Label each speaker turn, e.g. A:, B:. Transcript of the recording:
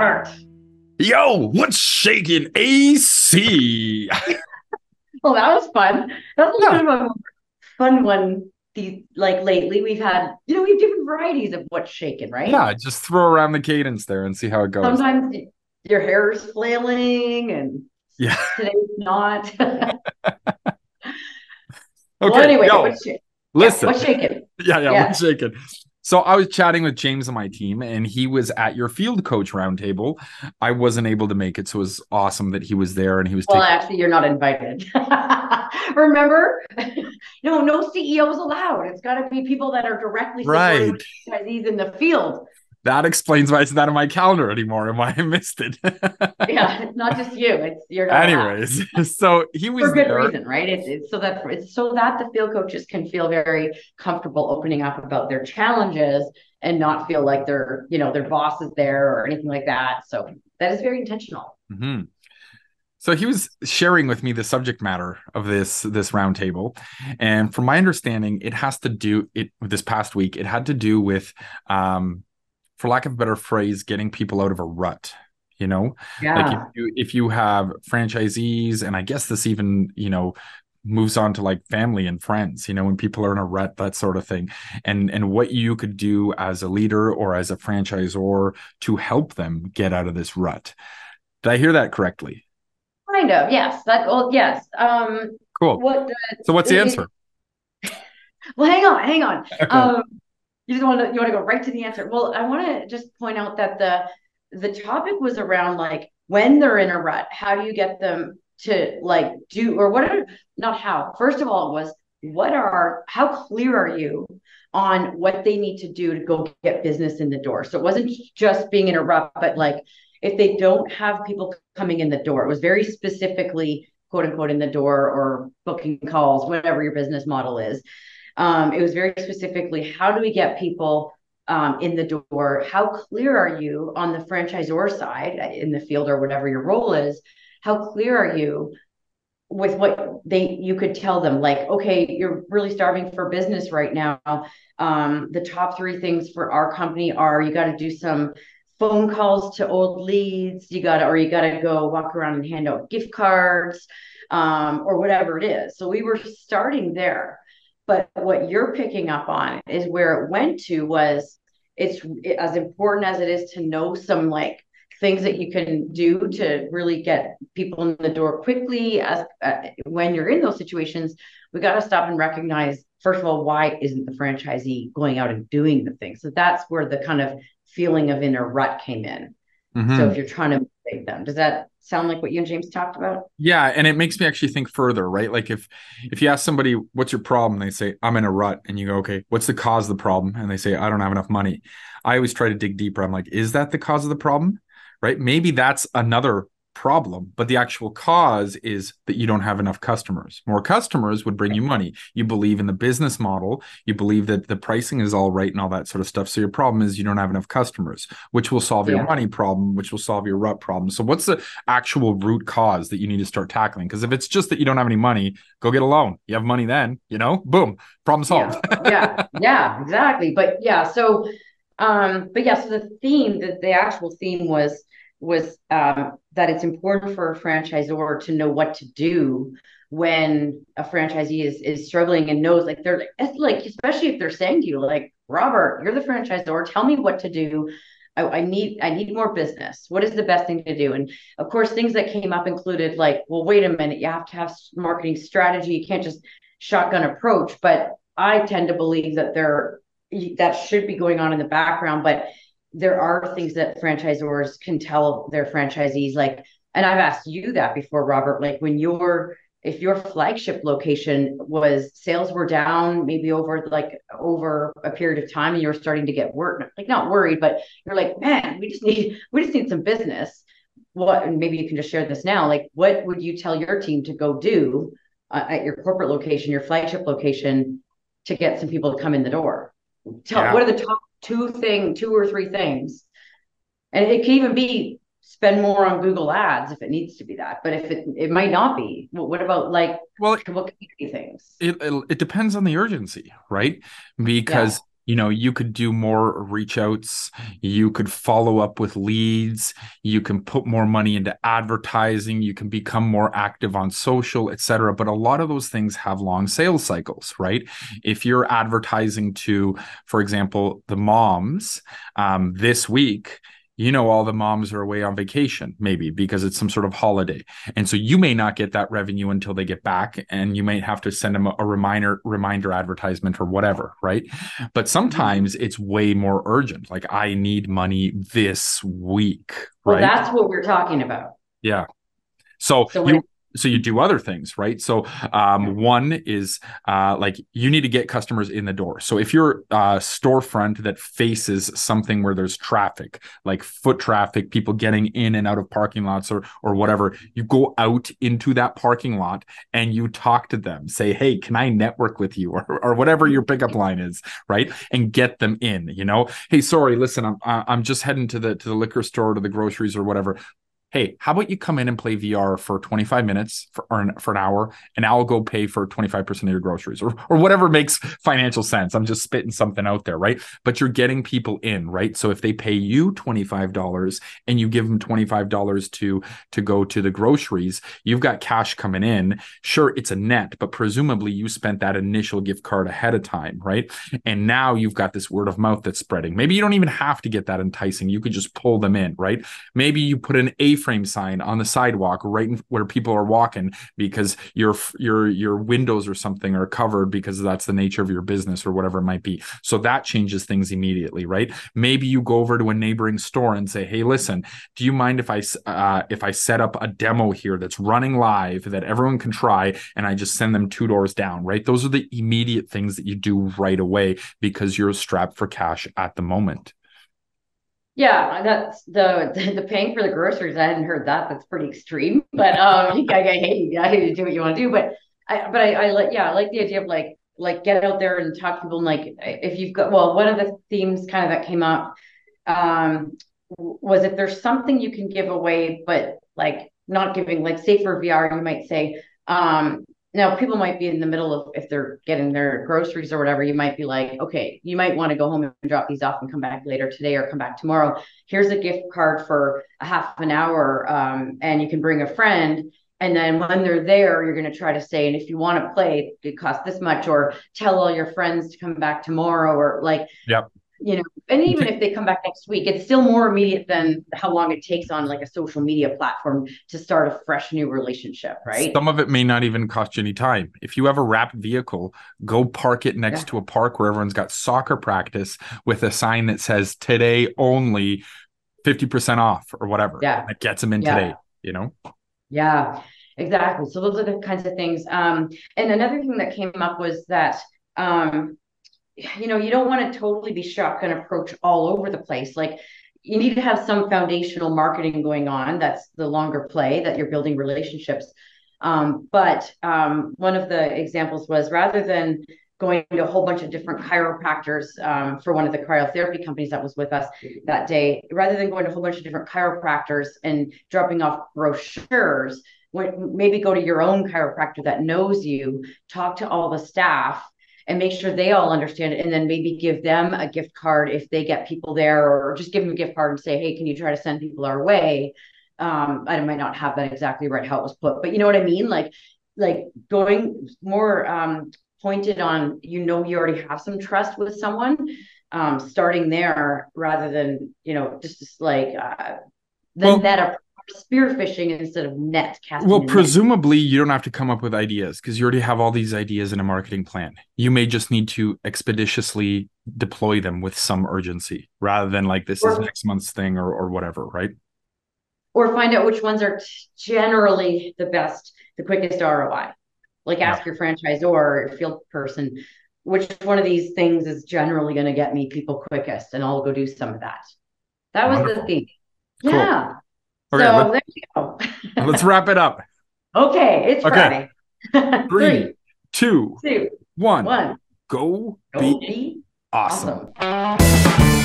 A: Robert.
B: Yo, what's shaking AC?
A: Well, that was fun. That's a
B: Yeah.
A: bit of a fun one. The like lately, we've had you know we have different varieties of what's shaking, right?
B: yeah, just throw around the cadence there and see how it goes.
A: Sometimes your hair is flailing, and
B: Yeah.
A: today's not.
B: Okay.
A: well, anyway,
B: yo,
A: what's, sh- yeah,
B: listen.
A: what's shaking?
B: yeah, yeah,
A: Yeah.
B: what's shaking? So I was chatting with James on my team, and he was at your field coach roundtable. I wasn't able to make it, so it was awesome that he was there and he was taking
A: Well,
B: taking.
A: actually, you're not invited. Remember? no, no CEOs allowed. It's got to be people that are directly
B: Right.
A: franchisees in the field.
B: That explains why it's not on my calendar anymore and why I missed it.
A: Yeah, it's not just you. It's you're.
B: Anyways, so he was
A: for good
B: there.
A: reason, right? It's, it's so that it's so that the field coaches can feel very comfortable opening up about their challenges and not feel like their you know their boss is there or anything like that. So that is very intentional.
B: Mhm. So he was sharing with me the subject matter of this this roundtable, and from my understanding, it has to do it this past week. It had to do with, um, for lack of a better phrase, getting people out of a rut. You know,
A: Yeah,
B: like if you if you have franchisees, and I guess this even you know moves on to like family and friends. You know, when people are in a rut, that sort of thing, and and what you could do as a leader or as a franchisor to help them get out of this rut. Did I hear that correctly?
A: kind of. Yes, that. Well, yes. Um,
B: Cool.
A: what? The,
B: So what's the
A: it-
B: answer?
A: well, hang on, hang on.
B: Okay.
A: Um, you just want to you want to go right to the answer. Well, I want to just point out that the the topic was around like when they're in a rut, how do you get them to like do or what are not how. First of all, it was what are how clear are you on what they need to do to go get business in the door. So it wasn't just being in a rut, but like if they don't have people coming in the door, it was very specifically quote unquote in the door or booking calls, whatever your business model is. Um, it was very specifically how do we get people um, in the door? How clear are you on the franchisor side uh, in the field or whatever your role is? How clear are you with what they you could tell them like okay you're really starving for business right now um, the top three things for our company are you got to do some phone calls to old leads you got to or you got to go walk around and hand out gift cards um, or whatever it is so we were starting there but what you're picking up on is where it went to was it's as important as it is to know some like things that you can do to really get people in the door quickly as uh, when you're in those situations we got to stop and recognize first of all why isn't the franchisee going out and doing the thing? So that's where the kind of feeling of inner rut came in
B: Mhm.
A: so if you're trying to motivate them does that sound like what you and james talked about
B: yeah, and it makes me actually think further, right? Like if if you ask somebody what's your problem, they say I'm in a rut, and you go, okay, what's the cause of the problem? And they say I don't have enough money. I always try to dig deeper. I'm like, is that the cause of the problem? Right? Maybe that's another problem, but the actual cause is that you don't have enough customers. More customers would bring you money. You believe in the business model, you believe that the pricing is all right and all that sort of stuff. So your problem is you don't have enough customers, which will solve your money problem, which will solve your rut problem. So what's the actual root cause that you need to start tackling? Because if it's just that you don't have any money, go get a loan. You have money then, you know, boom, problem solved.
A: yeah yeah exactly but yeah so um but yeah so the theme that the actual theme was was um that it's important for a franchisor to know what to do when a franchisee is is struggling and knows like they're like like especially if they're saying to you like Robert you're the franchisor. Tell me what to do. I, I need I need more business. What is the best thing to do? And of course things that came up included like well wait a minute. You have to have marketing strategy. You can't just shotgun approach. But I tend to believe that there that should be going on in the background, but there are things that franchisors can tell their franchisees. Like, and I've asked you that before, Robert. Like, when your if your flagship location was sales were down, maybe over like over a period of time, and you're starting to get worried, like not worried, but you're like, man, we just need we just need some business. What? And maybe you can just share this now. Like, what would you tell your team to go do uh, at your corporate location, your flagship location? to get some people to come in the door. Tell
B: Yeah.
A: what are the top two thing, two or three things, and it can even be spend more on Google Ads if it needs to be that. But if it it might not be, well, what about like
B: Well,
A: what can be things?
B: it, it it depends on the urgency, right? Because you know you could do more reach outs you could follow up with leads you can put more money into advertising you can become more active on social etc but a lot of those things have long sales cycles right? If you're advertising to for example the moms um, this week you know all the moms are away on vacation maybe because it's some sort of holiday. And so you may not get that revenue until they get back and you might have to send them a, a reminder reminder advertisement or whatever right? But sometimes it's way more urgent like i need money this week right?
A: well that's what we're talking about.
B: Yeah. So, so you so you do other things right? So um, one is uh, like you need to get customers in the door. So if you're a storefront that faces something where there's traffic like foot traffic people getting in and out of parking lots or or whatever you go out into that parking lot and you talk to them. Say hey can i network with you? or, or whatever your pickup line is right? And get them in you know? Hey sorry listen i'm i'm just heading to the to the liquor store to the groceries or whatever hey, how about you come in and play VR for 25 minutes for, or an, for an hour, and I'll go pay for 25% of your groceries or, or whatever makes financial sense. I'm just spitting something out there, right? But you're getting people in, right? So if they pay you $25 and you give them $25 to, to go to the groceries, you've got cash coming in. Sure, it's a net, but presumably you spent that initial gift card ahead of time, right? And now you've got this word of mouth that's spreading. Maybe you don't even have to get that enticing. You could just pull them in, right? Maybe you put an A frame sign on the sidewalk right where people are walking because your your your windows or something are covered because that's the nature of your business or whatever it might be. So that changes things immediately right? Maybe you go over to a neighboring store and say hey listen do you mind if i uh, if i set up a demo here that's running live that everyone can try and i just send them two doors down right? Those are the immediate things that you do right away because you're strapped for cash at the moment
A: yeah, that's the the paying for the groceries. I hadn't heard that. That's pretty extreme. But um, I, I hate I hate to do what you want to do. But I but I, I like yeah I like the idea of like like get out there and talk to people. And like if you've got well, one of the themes kind of that came up um was if there's something you can give away, but like not giving like say for VR, you might say um now people might be in the middle of if they're getting their groceries or whatever you might be like okay you might want to go home and drop these off and come back later today or come back tomorrow. Here's a gift card for a half an hour um, and you can bring a friend and then when they're there you're going to try to say and if you want to play it costs this much or tell all your friends to come back tomorrow or like
B: yep
A: you know, and even if they come back next week, it's still more immediate than how long it takes on like a social media platform to start a fresh new relationship, right?
B: Some of it may not even cost you any time. If you have a wrapped vehicle, go park it next yeah. to a park where everyone's got soccer practice with a sign that says today only 50% off or whatever.
A: Yeah.
B: That gets them in yeah. today, you know?
A: Yeah, exactly. So those are the kinds of things. Um, and another thing that came up was that um you know, you don't want to totally be shotgun approach all over the place. Like you need to have some foundational marketing going on. That's the longer play that you're building relationships. Um, but um, one of the examples was rather than going to a whole bunch of different chiropractors um, for one of the cryotherapy companies that was with us that day, rather than going to a whole bunch of different chiropractors and dropping off brochures, maybe go to your own chiropractor that knows you, talk to all the staff, and make sure they all understand it and then maybe give them a gift card if they get people there or just give them a gift card and say hey can you try to send people our way? Um i might not have that exactly right how it was put but you know what i mean? Like like going more um pointed on you know you already have some trust with someone um starting there rather than you know just, just like uh then well, that approach spearfishing instead of net casting.
B: Well, presumably net. you don't have to come up with ideas because you already have all these ideas in a marketing plan. You may just need to expeditiously deploy them with some urgency rather than like this or, is next month's thing or, or whatever, right?
A: Or find out which ones are generally the best, the quickest ROI. Like ask yeah. your franchisor or field person, which one of these things is generally going to get me people quickest, and I'll go do some of that. That was Wonderful. the theme. Cool. Yeah. Okay, so there you go.
B: let's wrap it up.
A: Okay, it's okay.
B: Friday. Three, two,
A: two,
B: one.
A: One.
B: Go,
A: Go
B: be,
A: be
B: awesome. awesome.